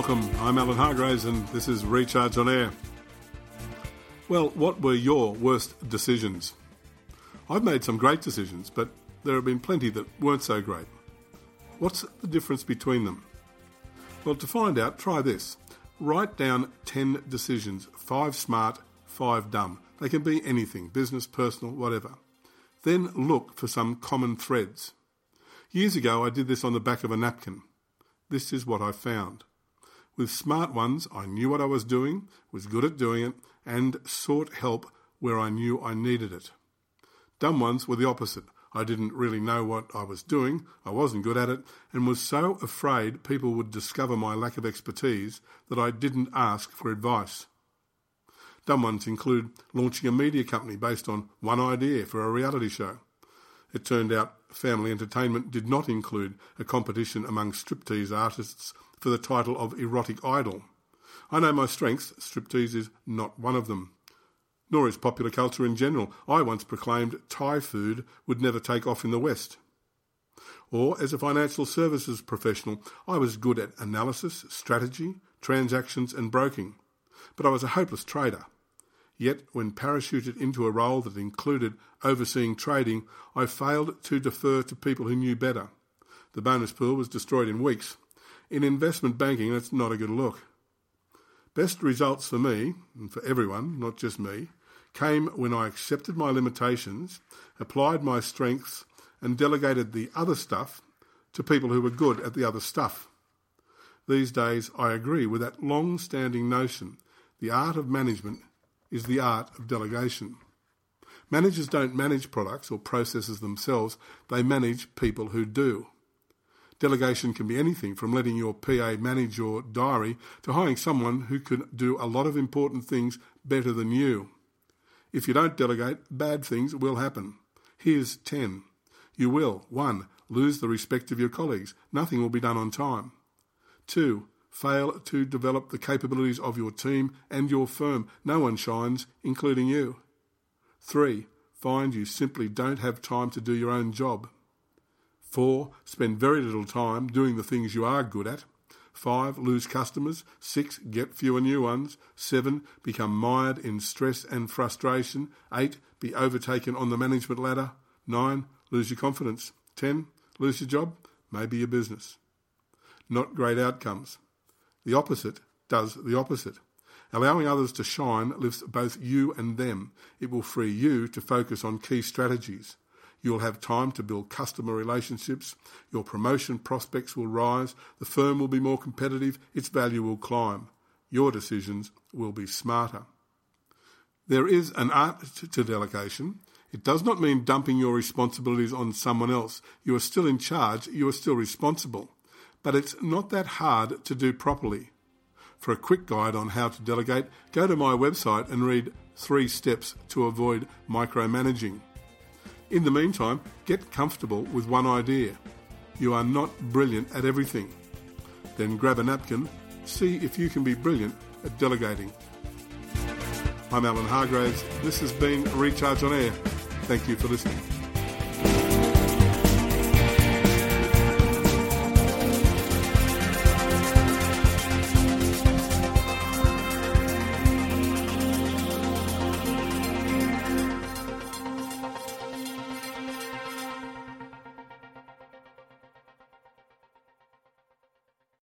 Welcome. I'm Alan Hargraves, and this is Recharge on Air. Well, what were your worst decisions? I've made some great decisions, but there have been plenty that weren't so great. What's the difference between them? Well, to find out, try this. Write down 10 decisions, 5 smart, 5 dumb. They can be anything business, personal, whatever. Then look for some common threads. Years ago, I did this on the back of a napkin. This is what I found. With smart ones, I knew what I was doing, was good at doing it, and sought help where I knew I needed it. Dumb ones were the opposite. I didn't really know what I was doing, I wasn't good at it, and was so afraid people would discover my lack of expertise that I didn't ask for advice. Dumb ones include launching a media company based on one idea for a reality show. It turned out family entertainment did not include a competition among striptease artists for the title of erotic idol. I know my strengths, striptease is not one of them. Nor is popular culture in general. I once proclaimed Thai food would never take off in the West. Or, as a financial services professional, I was good at analysis, strategy, transactions, and broking. But I was a hopeless trader. Yet, when parachuted into a role that included overseeing trading, I failed to defer to people who knew better. The bonus pool was destroyed in weeks. In investment banking, that's not a good look. Best results for me, and for everyone, not just me, came when I accepted my limitations, applied my strengths, and delegated the other stuff to people who were good at the other stuff. These days, I agree with that long standing notion the art of management is the art of delegation. Managers don't manage products or processes themselves, they manage people who do. Delegation can be anything from letting your PA manage your diary to hiring someone who can do a lot of important things better than you. If you don't delegate, bad things will happen. Here's 10. You will 1. Lose the respect of your colleagues. Nothing will be done on time. 2. Fail to develop the capabilities of your team and your firm. No one shines, including you. 3. Find you simply don't have time to do your own job. Four, spend very little time doing the things you are good at. Five, lose customers. Six, get fewer new ones. Seven, become mired in stress and frustration. Eight, be overtaken on the management ladder. Nine, lose your confidence. Ten, lose your job, maybe your business. Not great outcomes. The opposite does the opposite. Allowing others to shine lifts both you and them. It will free you to focus on key strategies. You'll have time to build customer relationships. Your promotion prospects will rise. The firm will be more competitive. Its value will climb. Your decisions will be smarter. There is an art to delegation. It does not mean dumping your responsibilities on someone else. You are still in charge. You are still responsible. But it's not that hard to do properly. For a quick guide on how to delegate, go to my website and read Three Steps to Avoid Micromanaging. In the meantime, get comfortable with one idea. You are not brilliant at everything. Then grab a napkin, see if you can be brilliant at delegating. I'm Alan Hargraves. This has been Recharge on Air. Thank you for listening.